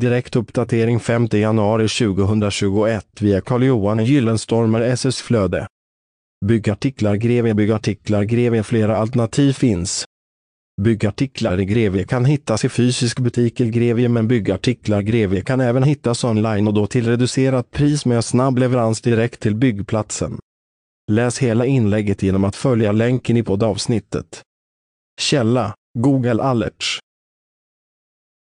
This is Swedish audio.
Direkt uppdatering 5 januari 2021 via Carl-Johan Gyllenstormer SS Flöde. Byggartiklar Greve Byggartiklar Greve Flera alternativ finns. Byggartiklar i Greve kan hittas i fysisk butik i Greve men byggartiklar Greve kan även hittas online och då till reducerat pris med snabb leverans direkt till byggplatsen. Läs hela inlägget genom att följa länken i poddavsnittet. Källa Google Alerts